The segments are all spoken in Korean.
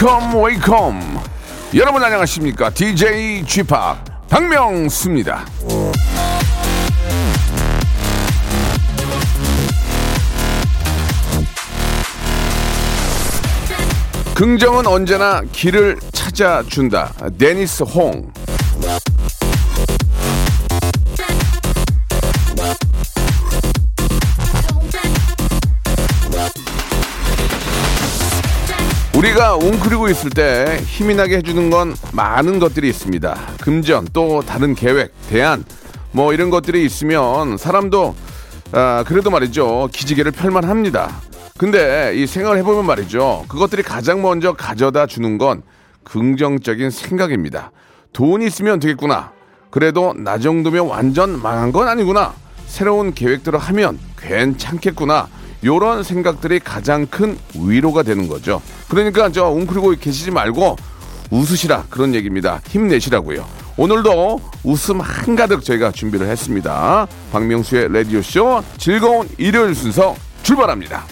Welcome, welcome. 여러분 안녕하십니까? DJ g p 박명수입니다. 긍정은 언제나 길을 찾아준다. 데니스 홍. 우리가 웅크리고 있을 때 힘이 나게 해주는 건 많은 것들이 있습니다. 금전, 또 다른 계획, 대안, 뭐 이런 것들이 있으면 사람도 아, 그래도 말이죠. 기지개를 펼만 합니다. 근데 이 생각을 해보면 말이죠. 그것들이 가장 먼저 가져다 주는 건 긍정적인 생각입니다. 돈이 있으면 되겠구나. 그래도 나 정도면 완전 망한 건 아니구나. 새로운 계획들을 하면 괜찮겠구나. 요런 생각들이 가장 큰 위로가 되는 거죠. 그러니까 저 웅크리고 계시지 말고 웃으시라 그런 얘기입니다. 힘내시라고요. 오늘도 웃음 한가득 저희가 준비를 했습니다. 박명수의 라디오쇼 즐거운 일요일 순서 출발합니다.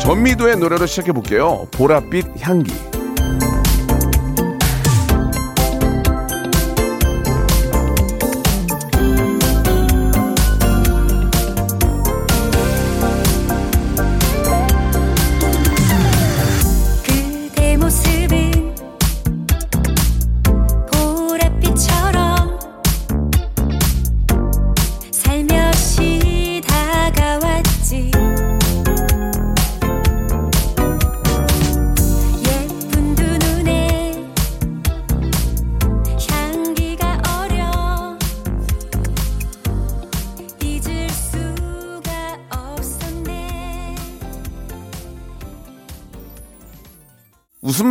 전미도의 노래로 시작해 볼게요. 보랏빛 향기.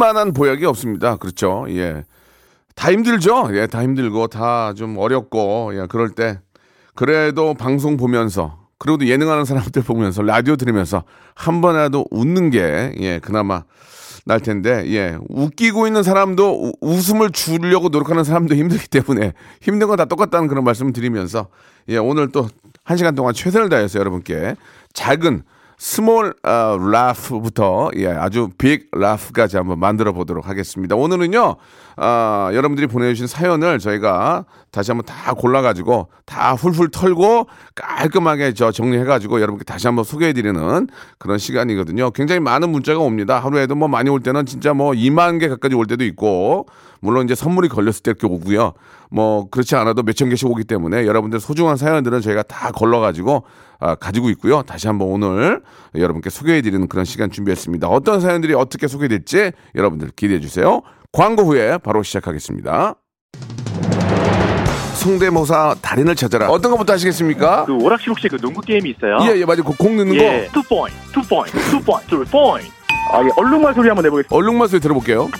웃음만한 보약이 없습니다. 그렇죠. 예. 다 힘들죠. 예, 다 힘들고 다 좀 어렵고 예, 그럴 때 그래도 방송 보면서 그래도 예능하는 사람들 보면서 라디오 들으면서 한 번이라도 웃는 게 예, 그나마 날 텐데 예, 웃기고 있는 사람도 우- 웃음을 주려고 노력하는 사람도 힘들기 때문에 힘든 건 다 똑같다는 그런 말씀을 드리면서 예, 오늘 또 한 시간 동안 최선을 다해서 여러분께 작은 small 어, laugh부터 예, 아주 big laugh까지 한번 만들어 보도록 하겠습니다. 오늘은요, 아, 여러분들이 보내주신 사연을 저희가 다시 한번 다 골라가지고 다 훌훌 털고 깔끔하게 저 정리해가지고 여러분께 다시 한번 소개해드리는 그런 시간이거든요. 굉장히 많은 문자가 옵니다. 하루에도 뭐 많이 올 때는 진짜 뭐 2만 개 가까이 올 때도 있고, 물론 이제 선물이 걸렸을 때 이렇게 오고요. 뭐 그렇지 않아도 몇천 개씩 오기 때문에 여러분들 소중한 사연들은 저희가 다 걸러가지고 아, 가지고 있고요. 다시 한번 오늘 여러분께 소개해드리는 그런 시간 준비했습니다. 어떤 사연들이 어떻게 소개될지 여러분들 기대해 주세요. 광고 후에 바로 시작하겠습니다. 성대모사 달인을 찾아라. 어떤 것부터 하시겠습니까? 그 오락실 혹시 그 농구 게임이 있어요? 예, 예, 맞아요. 그 공 넣는 예. 거. two point, two point, two point, two point. 아, 예. 얼룩말 소리 한번 내보겠습니다. 얼룩말 소리 들어볼게요.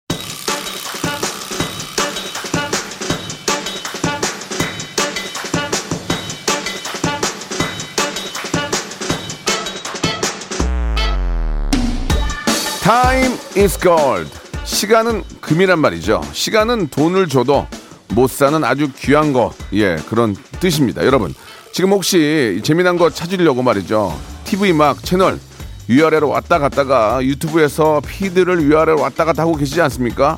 Time is gold. 시간은 금이란 말이죠. 시간은 돈을 줘도 못 사는 아주 귀한 거. 예, 그런 뜻입니다. 여러분, 지금 혹시 재미난 거 찾으려고 말이죠. TV 막 채널 위아래로 왔다 갔다가 유튜브에서 피드를 위아래로 왔다 갔다 하고 계시지 않습니까?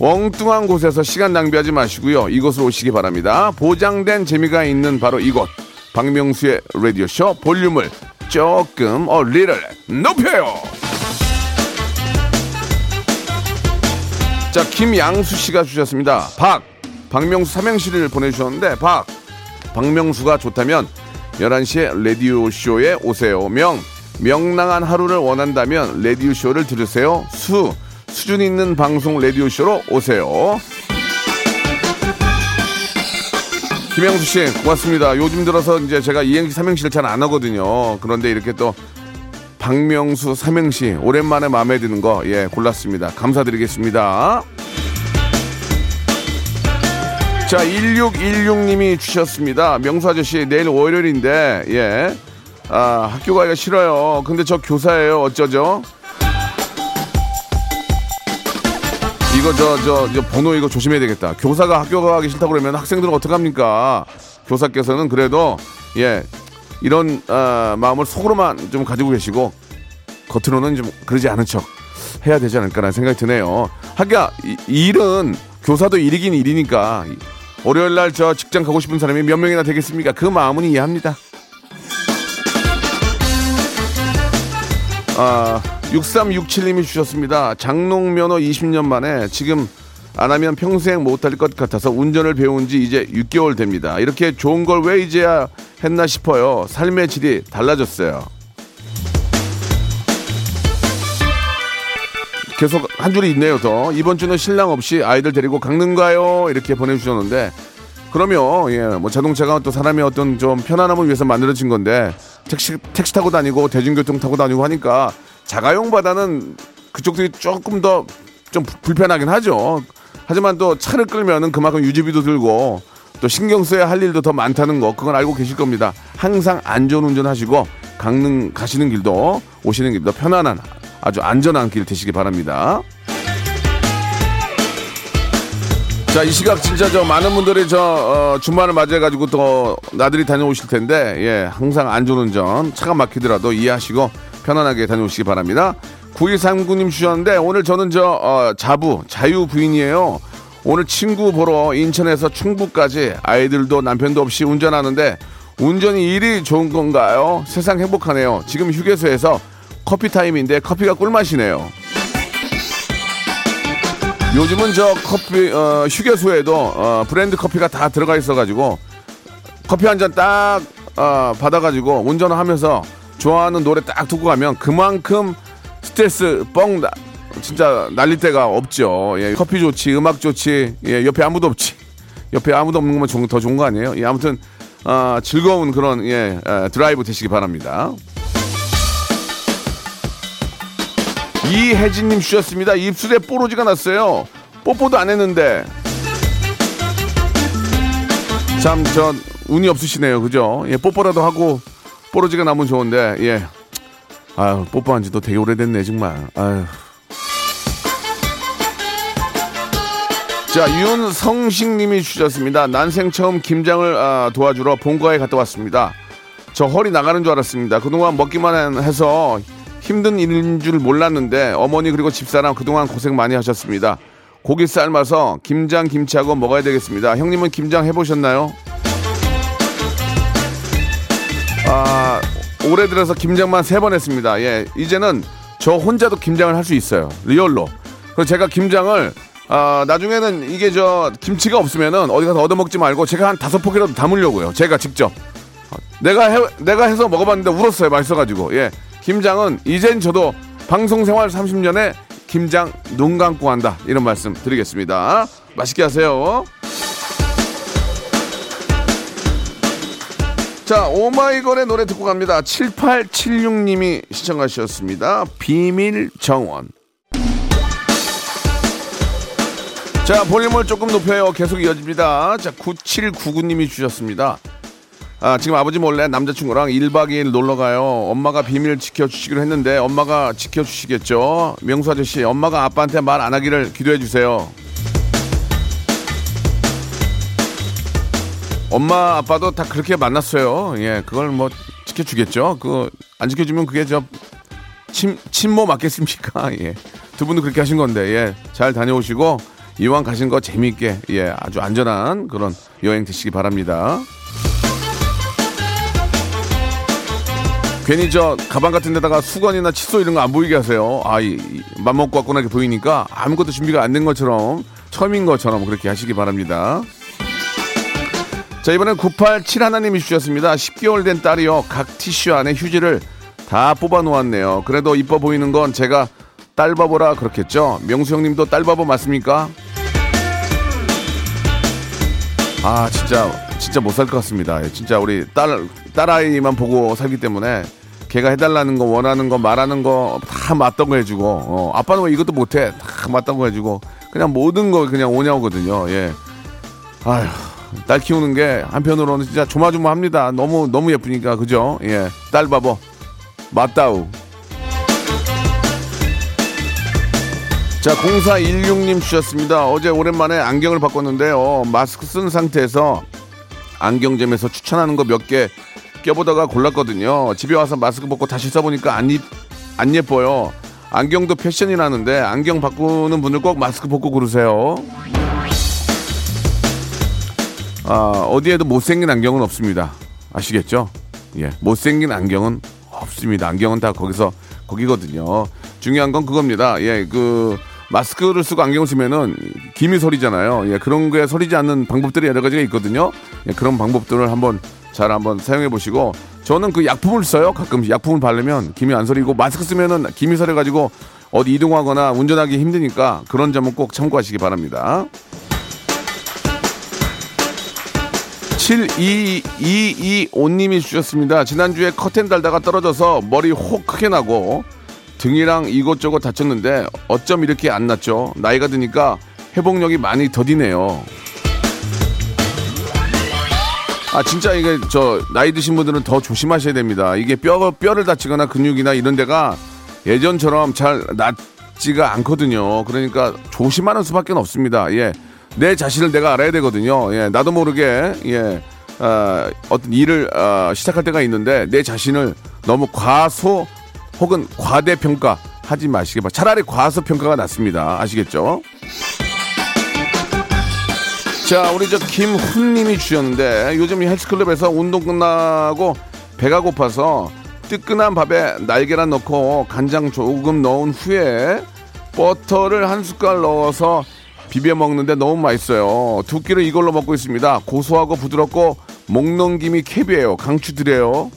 엉뚱한 곳에서 시간 낭비하지 마시고요. 이곳으로 오시기 바랍니다. 보장된 재미가 있는 바로 이곳. 박명수의 라디오쇼 볼륨을 조금 어 리를 높여요. 자, 김양수 씨가 주셨습니다. 박, 박명수 삼행시를 보내주셨는데, 박, 박명수가 좋다면 11시에 라디오쇼에 오세요. 명, 명랑한 하루를 원한다면 라디오쇼를 들으세요. 수, 수준 있는 방송 라디오쇼로 오세요. 김영수 씨, 고맙습니다. 요즘 들어서 이제 제가 이행시, 삼행시를 잘 안 하거든요. 그런데 이렇게 또 박명수 삼행시 오랜만에 마음에 드는 거 예 골랐습니다. 감사드리겠습니다. 자 1616님이 주셨습니다. 명수 아저씨 내일 월요일인데 예 아, 학교 가기가 싫어요. 근데 저 교사예요. 어쩌죠? 이거 저, 저, 저 번호 이거 조심해야 되겠다. 교사가 학교 가기 싫다고 그러면 학생들은 어떡합니까? 교사께서는 그래도 예 이런 아, 마음을 속으로만 좀 가지고 계시고 겉으로는 좀 그러지 않은 척 해야 되지 않을까라는 생각이 드네요. 하기야 이- 일은 교사도 일이긴 일이니까 월요일 날 저 직장 가고 싶은 사람이 몇 명이나 되겠습니까? 그 마음은 이해합니다. 아, 6367님이 주셨습니다. 장롱 면허 20년 만에 지금 안 하면 평생 못할 것 같아서 운전을 배운 지 이제 6개월 됩니다. 이렇게 좋은 걸 왜 이제야 했나 싶어요. 삶의 질이 달라졌어요. 계속 한 줄이 있네요, 더. 이번 주는 신랑 없이 아이들 데리고 강릉 가요. 이렇게 보내주셨는데, 그러면, 예, 뭐 자동차가 또 사람의 어떤 좀 편안함을 위해서 만들어진 건데, 택시, 택시 타고 다니고 대중교통 타고 다니고 하니까 자가용보다는 그쪽들이 조금 더 좀 불편하긴 하죠. 하지만 또 차를 끌면은 그만큼 유지비도 들고 또 신경 써야 할 일도 더 많다는 거 그건 알고 계실 겁니다. 항상 안전 운전하시고 강릉 가시는 길도 오시는 길도 편안한 아주 안전한 길 되시기 바랍니다. 자, 이 시각 진짜 저 많은 분들이 저 어, 주말을 맞이해가지고 또 나들이 다녀오실 텐데, 예, 항상 안전운전 차가 막히더라도 이해하시고 편안하게 다녀오시기 바랍니다. 9239님 주셨는데 오늘 저는 저 어, 자부 자유 부인이에요. 오늘 친구 보러 인천에서 충북까지 아이들도 남편도 없이 운전하는데 운전이 일이 좋은 건가요? 세상 행복하네요. 지금 휴게소에서 커피 타임인데 커피가 꿀맛이네요. 요즘은 저 커피 어, 휴게소에도 어, 브랜드 커피가 다 들어가 있어가지고 커피 한 잔딱 어, 받아가지고 운전을 하면서 좋아하는 노래 딱 듣고 가면 그만큼 스트레스 뻥 나, 진짜 날릴 데가 없죠. 예, 커피 좋지, 음악 좋지, 예, 옆에 아무도 없지. 옆에 아무도 없는 것만 좋은- 더 좋은 거 아니에요? 예, 아무튼 아, 즐거운 그런 예, 에, 드라이브 되시기 바랍니다. 이혜진님 주셨습니다. 입술에 뽀로지가 났어요. 뽀뽀도 안 했는데. 참, 저, 운이 없으시네요. 그죠? 예, 뽀뽀라도 하고 뽀로지가 나면 좋은데, 예. 아유, 뽀뽀한 지도 되게 오래됐네, 정말. 아유. 자, 윤성식 님이 주셨습니다. 난생 처음 김장을 아, 도와주러 본가에 갔다 왔습니다. 저 허리 나가는 줄 알았습니다. 그동안 먹기만 해서 힘든 일인 줄 몰랐는데 어머니 그리고 집사람 그동안 고생 많이 하셨습니다. 고기 삶아서 김장 김치하고 먹어야 되겠습니다. 형님은 김장 해보셨나요? 아, 올해 들어서 김장만 세 번 했습니다. 예, 이제는 저 혼자도 김장을 할 수 있어요. 리얼로. 그래서 제가 김장을 아, 나중에는 이게 저 김치가 없으면은 어디 가서 얻어 먹지 말고 제가 한 다섯 포기라도 담으려고요. 제가 직접. 내가 해, 내가 해서 먹어봤는데 울었어요. 맛있어가지고. 예. 김장은 이젠 저도 방송 생활 30년에 김장 눈 감고 한다. 이런 말씀 드리겠습니다. 맛있게 하세요. 자, 오마이걸의 노래 듣고 갑니다. 7876님이 시청하셨습니다. 비밀 정원. 자, 볼륨을 조금 높여요. 계속 이어집니다. 자, 9799님이 주셨습니다. 아, 지금 아버지 몰래 남자친구랑 1박 2일 놀러 가요. 엄마가 비밀 지켜주시기로 했는데 엄마가 지켜주시겠죠? 명수 아저씨, 엄마가 아빠한테 말 안 하기를 기도해 주세요. 엄마 아빠도 다 그렇게 만났어요. 예, 그걸 뭐 지켜주겠죠. 그거 안 지켜주면 그게 저 침, 침모 맞겠습니까? 예. 두 분도 그렇게 하신 건데, 예. 잘 다녀오시고, 이왕 가신 거 재미있게, 예. 아주 안전한 그런 여행 되시기 바랍니다. 괜히 저 가방 같은 데다가 수건이나 칫솔 이런 거 안 보이게 하세요. 아, 이, 이, 맘먹고 왔구나 이렇게 보이니까 아무것도 준비가 안 된 것처럼, 처음인 것처럼 그렇게 하시기 바랍니다. 자, 이번엔 987 하나님이 주셨습니다. 10개월 된 딸이요. 각 티슈 안에 휴지를 다 뽑아 놓았네요. 그래도 이뻐 보이는 건 제가 딸바보라 그렇겠죠? 명수 형님도 딸바보 맞습니까? 아, 진짜, 진짜 못 살 것 같습니다. 예, 진짜 우리 딸, 딸아이만 보고 살기 때문에 걔가 해달라는 거, 원하는 거, 말하는 거 다 맞다고 해주고, 어, 아빠는 왜 이것도 못해? 다 맞다고 해주고, 그냥 모든 거 그냥 오냐오거든요. 예. 아휴. 딸 키우는 게 한편으로는 진짜 조마조마합니다. 너무 너무 예쁘니까 그죠? 예, 딸 바보 맞다우. 자, 0416님 주셨습니다. 어제 오랜만에 안경을 바꿨는데요. 마스크 쓴 상태에서 안경점에서 추천하는 거 몇 개 껴보다가 골랐거든요. 집에 와서 마스크 벗고 다시 써보니까 안, 이, 안 예뻐요. 안경도 패션이라는데 안경 바꾸는 분들 꼭 마스크 벗고 그러세요. 아, 어디에도 못생긴 안경은 없습니다. 아시겠죠? 예, 못생긴 안경은 없습니다. 안경은 다 거기서 거기거든요. 중요한 건 그겁니다. 예, 그 마스크를 쓰고 안경을 쓰면은 김이 서리잖아요. 예, 그런 거에 서리지 않는 방법들이 여러 가지가 있거든요. 예, 그런 방법들을 한번 잘 한번 사용해 보시고 저는 그 약품을 써요. 가끔 약품을 바르면 김이 안 서리고 마스크 쓰면은 김이 서려 가지고 어디 이동하거나 운전하기 힘드니까 그런 점은 꼭 참고하시기 바랍니다. 7225님이 주셨습니다. 지난주에 커튼 달다가 떨어져서 머리 혹 크게 나고 등이랑 이곳저곳 다쳤는데 어쩜 이렇게 안 났죠? 나이가 드니까 회복력이 많이 더디네요. 아 진짜 이게 저 나이 드신 분들은 더 조심하셔야 됩니다. 이게 뼈 뼈를 다치거나 근육이나 이런 데가 예전처럼 잘 낫지가 않거든요. 그러니까 조심하는 수밖에 없습니다. 예. 내 자신을 내가 알아야 되거든요. 예, 나도 모르게 예, 어, 어떤 일을 어, 시작할 때가 있는데 내 자신을 너무 과소 혹은 과대평가 하지 마시기 바랍니다. 차라리 과소평가가 낫습니다. 아시겠죠? 자, 우리 저 김훈님이 주셨는데 요즘 이 헬스클럽에서 운동 끝나고 배가 고파서 뜨끈한 밥에 날계란 넣고 간장 조금 넣은 후에 버터를 한 숟갈 넣어서 비벼 먹는데 너무 맛있어요. 두 끼를 이걸로 먹고 있습니다. 고소하고 부드럽고 목넘김이 캡이에요. 강추 드려요.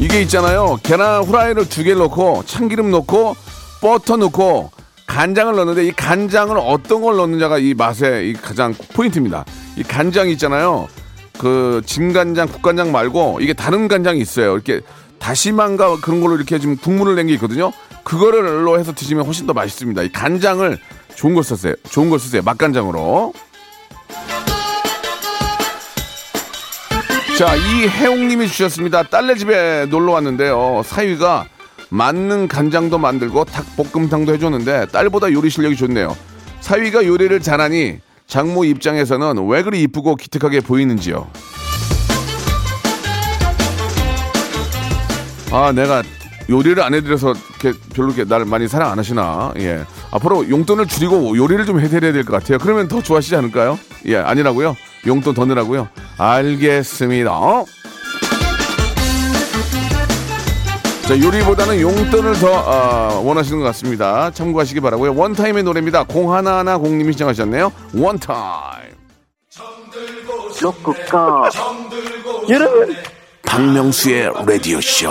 이게 있잖아요. 계란 후라이를 두 개를 넣고 참기름 넣고 버터 넣고 간장을 넣는데 이 간장을 어떤 걸 넣느냐가 이 맛의 이 가장 포인트입니다. 이 간장 있잖아요. 그 진간장, 국간장 말고 이게 다른 간장이 있어요. 이렇게 다시마인가 그런 걸로 이렇게 지금 국물을 낸 게 있거든요. 그거를로 해서 드시면 훨씬 더 맛있습니다. 이 간장을 좋은 걸 쓰세요. 좋은 걸 쓰세요. 맛간장으로. 자, 이혜웅님이 주셨습니다. 딸네 집에 놀러 왔는데요. 사위가 맞는 간장도 만들고 닭볶음탕도 해줬는데 딸보다 요리 실력이 좋네요. 사위가 요리를 잘하니 장모 입장에서는 왜 그리 이쁘고 기특하게 보이는지요. 아, 내가 요리를 안 해드려서 이렇게 별로 이렇게 나를 많이 사랑 안 하시나. 예. 앞으로 용돈을 줄이고 요리를 좀 해드려야 될 것 같아요. 그러면 더 좋아하시지 않을까요? 예, 아니라고요? 용돈 더 넣으라고요? 알겠습니다. 어? 자, 요리보다는 용돈을 더 어, 원하시는 것 같습니다. 참고하시기 바라고요. 원타임의 노래입니다. 0110님이 신청하셨네요. 원타임. 로쿠꺼 여러분 박명수의 라디오 쇼.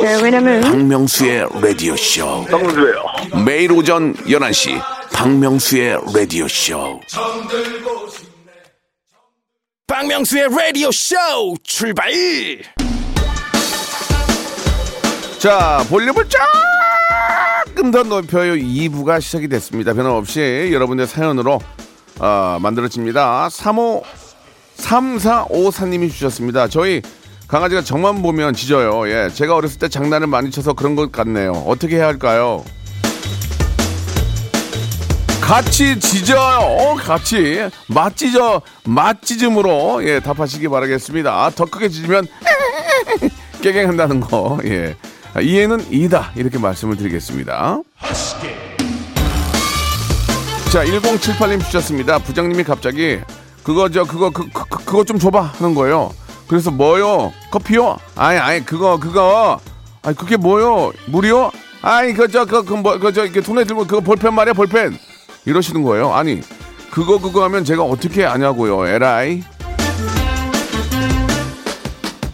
네, 왜냐면 박명수의 라디오 쇼. 박명수예요. 매일 오전 11시 박명수의 라디오 쇼. 박명수의 라디오 쇼 출발 자, 볼륨을 조금 더 높여요. 2부가 시작이 됐습니다. 변함없이 여러분의 사연으로 아, 만들어집니다. 35 3454님이 주셨습니다. 저희 강아지가 정만 보면 짖어요. 예, 제가 어렸을 때 장난을 많이 쳐서 그런 것 같네요. 어떻게 해야 할까요? 같이 짖어요. 어, 같이 맛짖어 맛짖음으로 예 답하시기 바라겠습니다. 더 크게 짖으면 깨갱한다는 거. 예. 이해는 이다 이렇게 말씀을 드리겠습니다. 자, 1078님 주셨습니다. 부장님이 갑자기 그거 저 그거 그, 그, 그- 그거 좀 줘봐 하는 거예요. 그래서 뭐요? 커피요? 아니 아니 그거 그거 아니 그게 뭐요? 물이요? 아니 그저그그뭐그저 이렇게 손에 들고 그거 볼펜 말이야 볼펜 이러시는 거예요. 아니 그거 그거 하면 제가 어떻게 아냐고요? 에라이.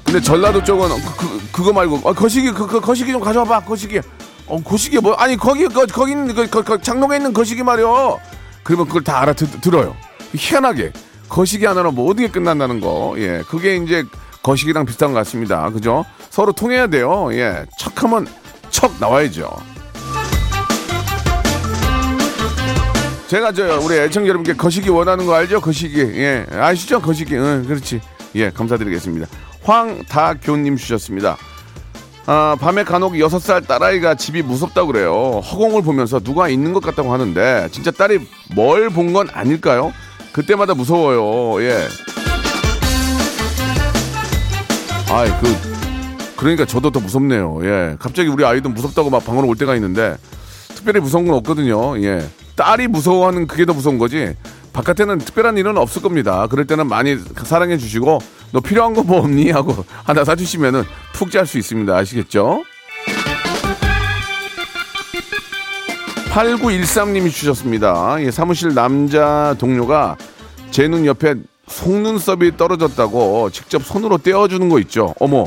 근데 전라도 쪽은 그, 그, 그거 말고 어, 거시기 그, 그 거시기 좀 가져와봐 거시기 어 거시기 뭐 아니 거기 거, 거기 있는 그, 그, 그 장롱에 있는 거시기 말이요 그러면 그걸 다 알아들어요 희한하게 거시기 하나로 모든 게 끝난다는 거 예 그게 이제 거시기랑 비슷한 것 같습니다 그죠 서로 통해야 돼요 예 척 하면 척 나와야죠 제가 저 우리 애청자 여러분께 거시기 원하는 거 알죠? 거시기. 예. 아시죠? 거시기. 응, 그렇지. 예, 감사드리겠습니다. 황다교님 주셨습니다. 아, 밤에 간혹 여섯 살 딸아이가 집이 무섭다고 그래요. 허공을 보면서 누가 있는 것 같다고 하는데 진짜 딸이 뭘 본 건 아닐까요? 그때마다 무서워요. 예. 아이, 그, 그러니까 저도 더 무섭네요. 예. 갑자기 우리 아이도 무섭다고 막 방으로 올 때가 있는데 특별히 무서운 건 없거든요. 예. 딸이 무서워하는 그게 더 무서운 거지. 바깥에는 특별한 일은 없을 겁니다. 그럴 때는 많이 사랑해 주시고 너 필요한 거 뭐 없니 하고 하나 사주시면은 푹 잘 수 있습니다. 아시겠죠? 8913님이 주셨습니다. 예, 사무실 남자 동료가 제 눈 옆에 속눈썹이 떨어졌다고 직접 손으로 떼어주는 거 있죠. 어머,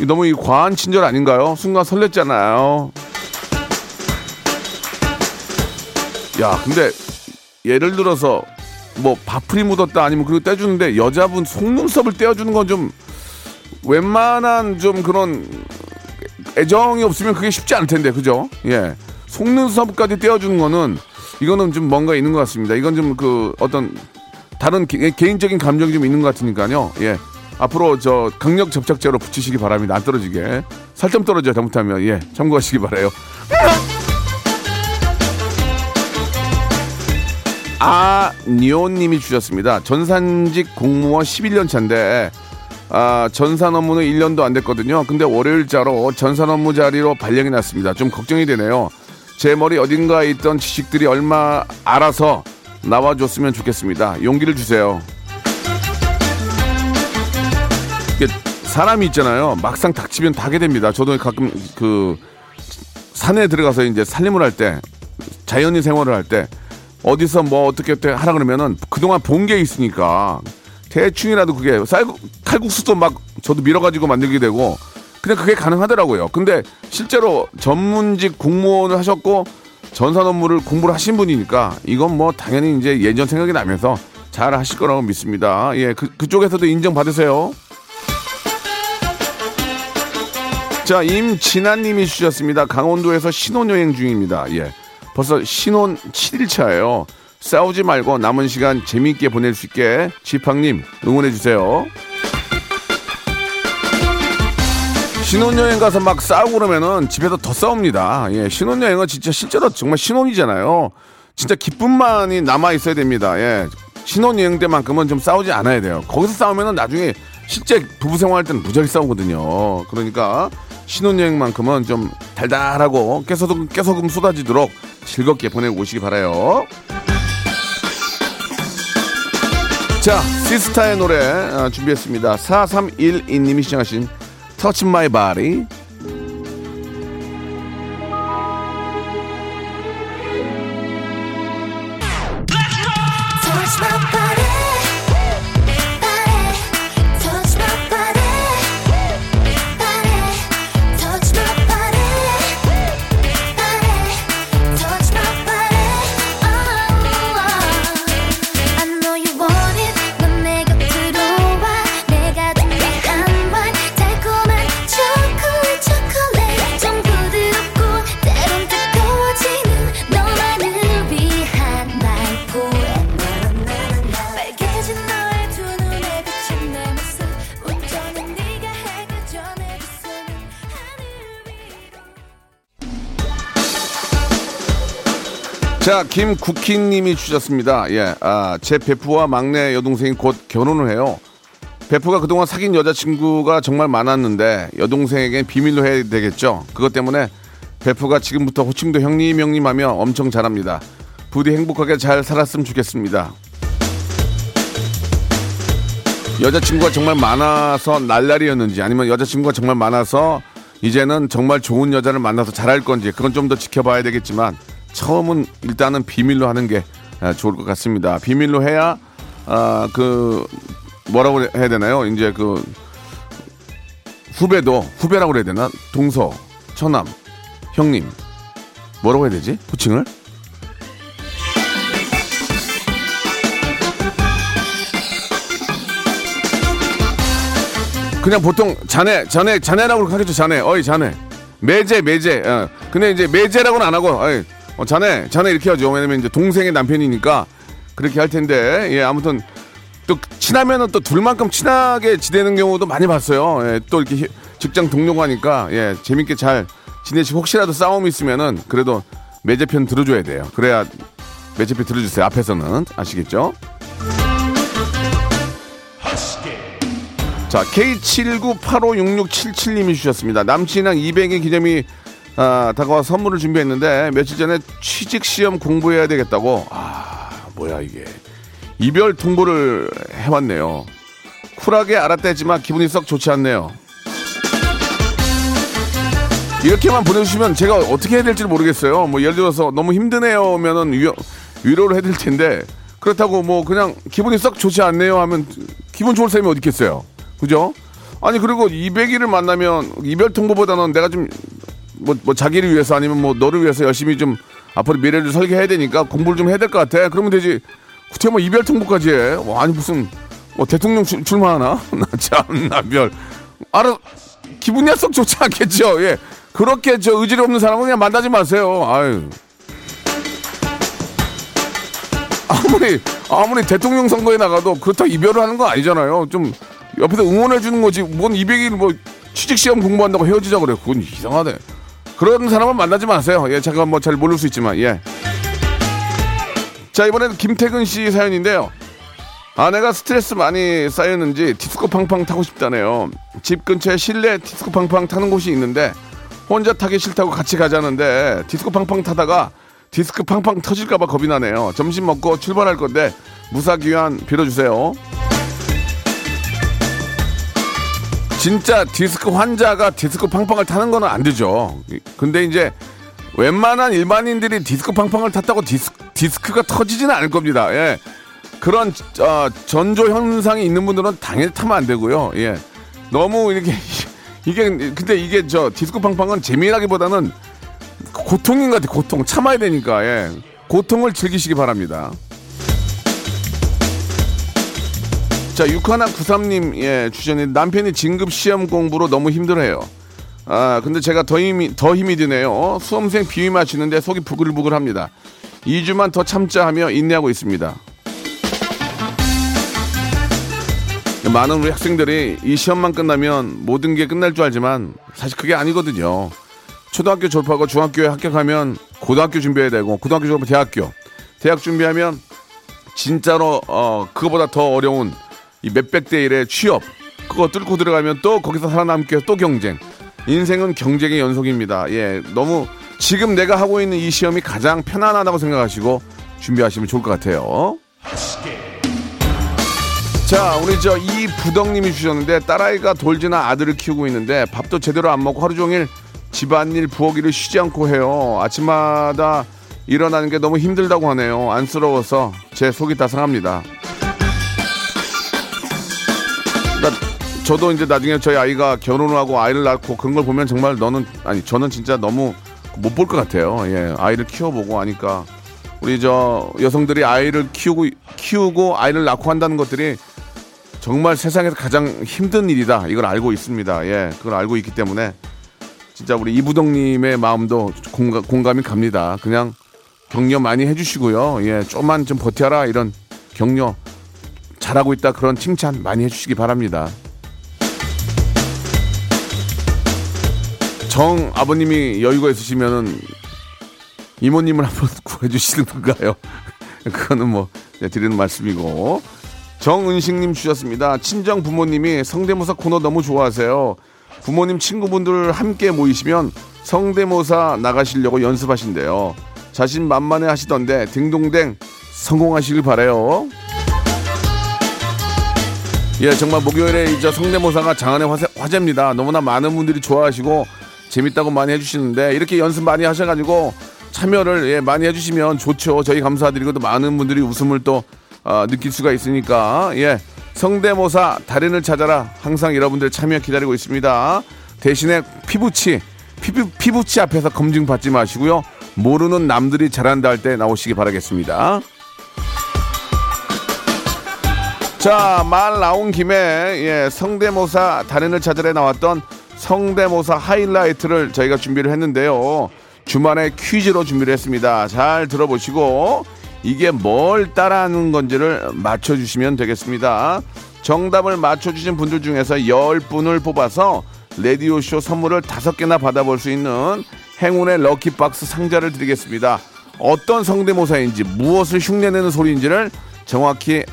이 너무 이 과한 친절 아닌가요? 순간 설렜잖아요. 야, 근데 예를 들어서 뭐 밥풀이 묻었다 아니면 그리고 떼주는데 여자분 속눈썹을 떼어주는 건 좀 웬만한 좀 그런 애정이 없으면 그게 쉽지 않을 텐데 그죠? 예, 속눈썹까지 떼어주는 거는 이거는 좀 뭔가 있는 것 같습니다. 이건 좀 그 어떤 다른 개, 개인적인 감정이 좀 있는 것 같으니까요. 예. 앞으로 저 강력 접착제로 붙이시기 바랍니다. 안 떨어지게. 살점 떨어져 잘못하면 예 참고하시기 바래요. 아니오님이 주셨습니다. 전산직 공무원 11년 차인데 아, 전산 업무는 1년도 안 됐거든요. 근데 월요일자로 전산 업무 자리로 발령이 났습니다. 좀 걱정이 되네요. 제 머리 어딘가에 있던 지식들이 얼마 알아서 나와줬으면 좋겠습니다. 용기를 주세요. 사람이 있잖아요. 막상 닥치면 다게 됩니다. 저도 가끔 그 산에 들어가서 이제 살림을 할 때 자연인 생활을 할 때 어디서 뭐 어떻게 어떻게 하라 그러면은 그동안 본 게 있으니까 대충이라도 그게 쌀 칼국수도 막 저도 밀어가지고 만들게 되고 그냥 그게 가능하더라고요. 근데 실제로 전문직 공무원을 하셨고 전산 업무를 공부를 하신 분이니까 이건 뭐 당연히 이제 예전 생각이 나면서 잘 하실 거라고 믿습니다. 예, 그, 그쪽에서도 인정받으세요. 자, 임진아님이 주셨습니다. 강원도에서 신혼여행 중입니다. 예. 벌써 신혼 7일차예요. 싸우지 말고 남은 시간 재미있게 보낼 수 있게 지팡님 응원해주세요. 신혼여행 가서 막 싸우고 그러면은 집에서 더 싸웁니다. 예, 신혼여행은 진짜 실제로 정말 신혼이잖아요. 진짜 기쁨만이 남아 있어야 됩니다. 예, 신혼여행 때만큼은 좀 싸우지 않아야 돼요. 거기서 싸우면은 나중에 실제 부부 생활할 때는 무지하게 싸우거든요. 그러니까 신혼여행만큼은 좀 달달하고 깨소금, 깨소금 쏟아지도록 즐겁게 보내고 오시기 바라요. 자, 시스타의 노래 아, 준비했습니다. 4312님이 시청하신 터치 마이 바디 자, 김국희님이 주셨습니다. 예, 아, 제 베프와 막내 여동생이 곧 결혼을 해요. 베프가 그동안 사귄 여자친구가 정말 많았는데 여동생에겐 비밀로 해야 되겠죠. 그것 때문에 베프가 지금부터 호칭도 형님 형님 하며 엄청 잘합니다. 부디 행복하게 잘 살았으면 좋겠습니다. 여자친구가 정말 많아서 날라리였는지 아니면 여자친구가 정말 많아서 이제는 정말 좋은 여자를 만나서 잘할 건지 그건 좀 더 지켜봐야 되겠지만 처음은 일단은 비밀로 하는 게 아, 좋을 것 같습니다. 비밀로 해야 아 그 뭐라고 해야 되나요? 이제 그 후배도 후배라고 그래야 되나? 동서, 처남, 형님 뭐라고 해야 되지? 호칭을? 그냥 보통 자네, 자네, 자네라고 하겠죠, 자네. 어이, 자네. 매제, 매제. 어. 근데 이제 매제라고는 안 하고, 어이, 어, 자네, 자네 이렇게 하죠. 왜냐면 이제 동생의 남편이니까 그렇게 할 텐데, 예, 아무튼 또 친하면은 또 둘만큼 친하게 지내는 경우도 많이 봤어요. 예, 또 이렇게 히- 직장 동료가 하니까, 예, 재밌게 잘 지내시고 혹시라도 싸움이 있으면은 그래도 매제편 들어줘야 돼요. 그래야 매제편 들어주세요. 앞에서는. 아시겠죠? 자, K79856677님이 주셨습니다. 남친이랑 200일 기념이 아, 다가와 선물을 준비했는데 며칠 전에 취직 시험 공부해야 되겠다고. 아, 뭐야 이게. 이별 통보를 해왔네요. 쿨하게 알았다 했지만 기분이 썩 좋지 않네요. 이렇게만 보내주시면 제가 어떻게 해야 될지 모르겠어요. 뭐 예를 들어서 너무 힘드네요 면은 위, 위로를 해드릴 텐데 그렇다고 뭐 그냥 기분이 썩 좋지 않네요 하면 기분 좋을 사람이 어디 있겠어요. 그죠? 아니 그리고 200일을 만나면 이별 통보보다는 내가 좀 뭐, 뭐 자기를 위해서 아니면 뭐 너를 위해서 열심히 좀 앞으로 미래를 설계해야 되니까 공부를 좀 해야 될 것 같아. 그러면 되지. 어떻게 뭐 이별 통보까지 해? 와, 아니 무슨 뭐 대통령 출, 출마하나? 나 참나 별. 알아 기분이 썩 좋지 않겠죠. 예. 그렇게 저 의지가 없는 사람은 그냥 만나지 마세요. 아유. 아무리 아무리 대통령 선거에 나가도 그렇다고 이별을 하는 거 아니잖아요. 좀 옆에서 응원해 주는 거지. 뭔 200일 뭐 취직 시험 공부한다고 헤어지자 그래. 그건 이상하네. 그런 사람은 만나지 마세요. 예, 제가 뭐잘 모를 수 있지만 예. 자 이번에는 김태근 씨 사연인데요. 아내가 스트레스 많이 쌓였는지 디스코 팡팡 타고 싶다네요. 집 근처에 실내 디스코 팡팡 타는 곳이 있는데 혼자 타기 싫다고 같이 가자는데 디스코 팡팡 타다가 디스크 팡팡 터질까봐 겁이 나네요. 점심 먹고 출발할 건데 무사 귀환 빌어주세요. 진짜 디스크 환자가 디스코 팡팡을 타는 거는 안 되죠. 근데 이제 웬만한 일반인들이 디스코 팡팡을 탔다고 디스, 디스크 가 터지지는 않을 겁니다. 예. 그런 어, 전조 현상이 있는 분들은 당연히 타면 안 되고요. 예. 너무 이렇게 이게 근데 이게 저 디스코 팡팡은 재미라기보다는 고통인 것 같아. 고통 참아야 되니까. 예. 고통을 즐기시기 바랍니다. 자, 6193님, 예, 주셨는데 남편이 진급 시험 공부로 너무 힘들어해요. 아, 근데 제가 더 힘이, 더 힘이 드네요. 수험생 비위 맞추는데 속이 부글부글 합니다. 2주만 더 참자 하며 인내하고 있습니다. 많은 우리 학생들이 이 시험만 끝나면 모든 게 끝날 줄 알지만 사실 그게 아니거든요. 초등학교 졸업하고 중학교에 합격하면 고등학교 준비해야 되고 고등학교 졸업하면 대학교 대학 준비하면 진짜로 어 그거보다 더 어려운 이 몇백 대 일의 취업. 그거 뚫고 들어가면 또 거기서 살아남기 위해서 또 경쟁. 인생은 경쟁의 연속입니다. 예 너무 지금 내가 하고 있는 이 시험이 가장 편안하다고 생각하시고 준비하시면 좋을 것 같아요. 자 우리 저 이부덕님이 주셨는데 딸아이가 돌지나 아들을 키우고 있는데 밥도 제대로 안 먹고 하루 종일 집안일 부엌일을 쉬지 않고 해요. 아침마다 일어나는 게 너무 힘들다고 하네요. 안쓰러워서 제 속이 다 상합니다 저도 이제 나중에 저희 아이가 결혼을 하고 아이를 낳고 그런 걸 보면 정말 너는 아니 저는 진짜 너무 못 볼 것 같아요. 예, 아이를 키워보고 하니까 우리 저 여성들이 아이를 키우고 키우고 아이를 낳고 한다는 것들이 정말 세상에서 가장 힘든 일이다. 이걸 알고 있습니다. 예, 그걸 알고 있기 때문에 진짜 우리 이부덕님의 마음도 공감, 공감이 갑니다. 그냥 격려 많이 해주시고요. 예, 좀만 좀 버텨라 이런 격려 잘하고 있다 그런 칭찬 많이 해주시기 바랍니다. 정 아버님이 여유가 있으시면은 이모님을 한번 구해주시는 건가요? 그거는 뭐 네, 드리는 말씀이고 정은식님 주셨습니다. 친정 부모님이 성대모사 코너 너무 좋아하세요. 부모님 친구분들 함께 모이시면 성대모사 나가시려고 연습하신대요. 자신 만만해 하시던데 딩동댕 성공하시길 바래요. 예, 정말 목요일에 이제 성대모사가 장안의 화제, 화제입니다. 너무나 많은 분들이 좋아하시고 재밌다고 많이 해주시는데 이렇게 연습 많이 하셔가지고 참여를 예, 많이 해주시면 좋죠. 저희 감사드리고 또 많은 분들이 웃음을 또 어, 느낄 수가 있으니까 예, 성대모사 달인을 찾아라 항상 여러분들 참여 기다리고 있습니다. 대신에 피부치 피부, 피부치 앞에서 검증 받지 마시고요. 모르는 남들이 잘한다 할 때 나오시기 바라겠습니다. 자, 말 나온 김에 예, 성대모사 달인을 찾으러 나왔던 성대모사 하이라이트를 저희가 준비를 했는데요. 주말에 퀴즈로 준비를 했습니다. 잘 들어보시고 이게 뭘 따라하는 건지를 맞춰주시면 되겠습니다. 정답을 맞춰주신 분들 중에서 10분을 뽑아서 라디오쇼 선물을 5개나 받아볼 수 있는 행운의 lucky box 상자를 드리겠습니다. 어떤 성대모사인지 무엇을 흉내내는 소리인지를 정확히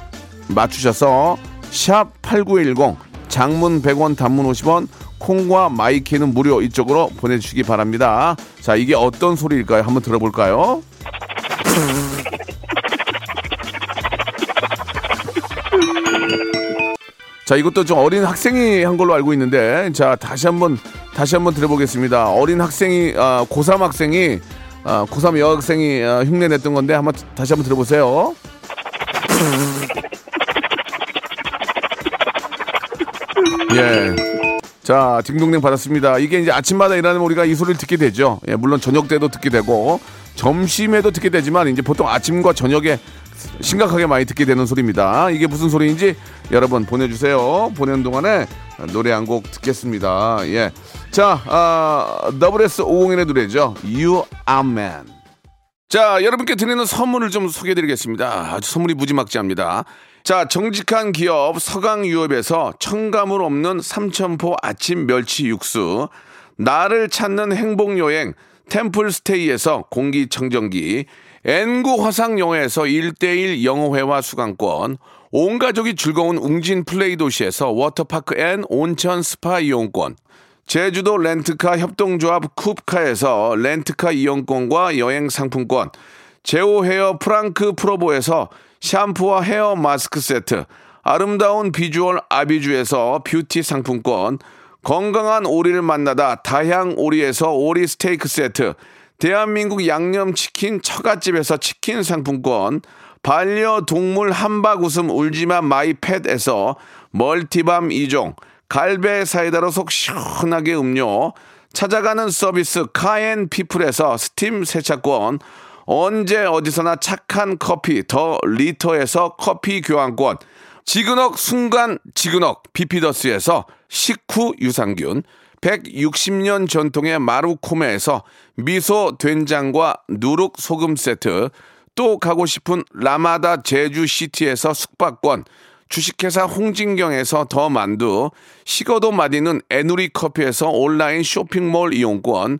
맞추셔서 샵 8910 장문 100원 단문 50원 콩과 my K는 무료 이쪽으로 보내주시기 바랍니다. 자 이게 어떤 소리일까요? 한번 들어볼까요? 자 이것도 좀 어린 학생이 한 걸로 알고 있는데 자 다시 한번 다시 한번 들어보겠습니다. 어린 학생이 아, 고3 학생이 아, 고3 여학생이 아, 흉내 냈던 건데 한번 다시 한번 들어보세요. 예. 자, 딩동댕 받았습니다. 이게 이제 아침마다 일하는 우리가 이 소리를 듣게 되죠. 예, 물론 저녁 때도 듣게 되고, 점심에도 듣게 되지만, 이제 보통 아침과 저녁에 심각하게 많이 듣게 되는 소리입니다. 이게 무슨 소리인지 여러분 보내주세요. 보내는 동안에 노래 한 곡 듣겠습니다. 예. 자, 아, WS 501의 노래죠. You are man. 자, 여러분께 드리는 선물을 좀 소개해 드리겠습니다. 아주 선물이 무지막지합니다. 자, 정직한 기업 서강유업에서 첨가물 없는 삼천포 아침 멸치 육수, 나를 찾는 행복여행 템플스테이에서 공기청정기, N구 화상영어에서 1대1 영어회화 수강권, 온 가족이 즐거운 웅진 플레이 도시에서 워터파크 and 온천 스파 이용권, 제주도 렌트카 협동조합 쿱카에서 렌트카 이용권과 여행 상품권, 제오 헤어 프랑크 프로보에서 샴푸와 헤어 마스크 세트, 아름다운 비주얼 아비주에서 뷰티 상품권, 건강한 오리를 만나다 다향 오리에서 오리 스테이크 세트, 대한민국 양념치킨 처갓집에서 치킨 상품권, 반려동물 함박웃음 울지마 마이팻에서 multi balm 2종, 갈배 사이다로 속 시원하게 음료, 찾아가는 서비스 카엔 피플에서 스팀 세차권, 언제 어디서나 착한 커피 더 리터에서 커피 교환권, 지그넉 순간 지그넉 비피더스에서 식후 유산균, 160년 전통의 마루코메에서 미소 된장과 누룩 소금 세트, 또 가고 싶은 라마다 제주시티에서 숙박권, 주식회사 홍진경에서 더 만두, 식어도 맛있는 에누리 커피에서 온라인 쇼핑몰 이용권,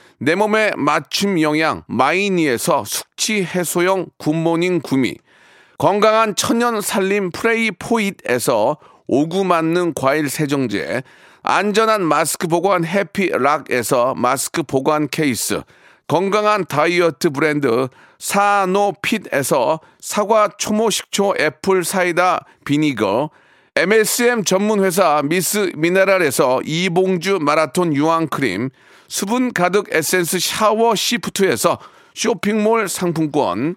내 몸에 맞춤 영양 마이니에서 숙취 해소용 굿모닝 구미, 건강한 천연 살림 프레이 포잇에서 오구 맞는 과일 세정제, 안전한 마스크 보관 해피락에서 마스크 보관 케이스, 건강한 다이어트 브랜드 사노핏에서 사과 초모 식초 apple cider vinegar, MSM 전문 회사 미스 미네랄에서 이봉주 마라톤 유황 크림, 수분 가득 에센스 샤워 시프트에서 쇼핑몰 상품권,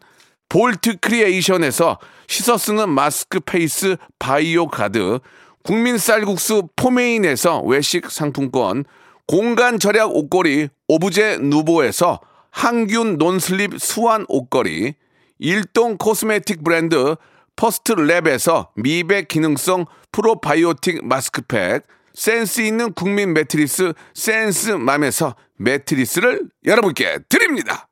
볼트 크리에이션에서 씻어 쓰는 마스크 페이스 바이오 가드, 국민 쌀국수 포메인에서 외식 상품권, 공간 절약 옷걸이 오브제 누보에서 항균 non-slip 수완 옷걸이, 일동 코스메틱 브랜드 퍼스트 랩에서 미백 기능성 프로바이오틱 마스크팩, 센스 있는 국민 매트리스 센스맘에서 매트리스를 여러분께 드립니다.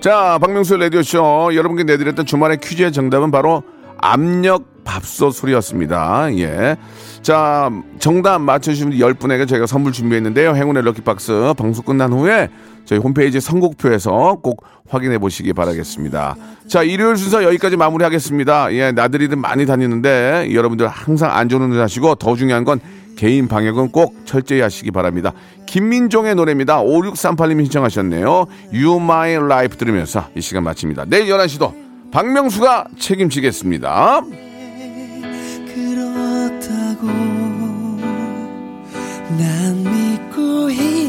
자, 박명수 라디오쇼. 여러분께 내드렸던 주말의 퀴즈의 정답은 바로 압력 밥솥술이었습니다. 예. 자, 정답 맞춰주신 10분에게 저희가 선물 준비했는데요. 행운의 럭키박스 방송 끝난 후에 저희 홈페이지 선곡표에서 꼭 확인해 보시기 바라겠습니다. 자, 일요일 순서 여기까지 마무리하겠습니다. 예, 나들이들 많이 다니는데 여러분들 항상 안전운전 하시고 더 중요한 건 개인 방역은 꼭 철저히 하시기 바랍니다. 김민종의 노래입니다. 5638님이 신청하셨네요. You My Life 들으면서 이 시간 마칩니다. 내일 11시도 박명수가 책임지겠습니다. 그렇다고 난 믿고 있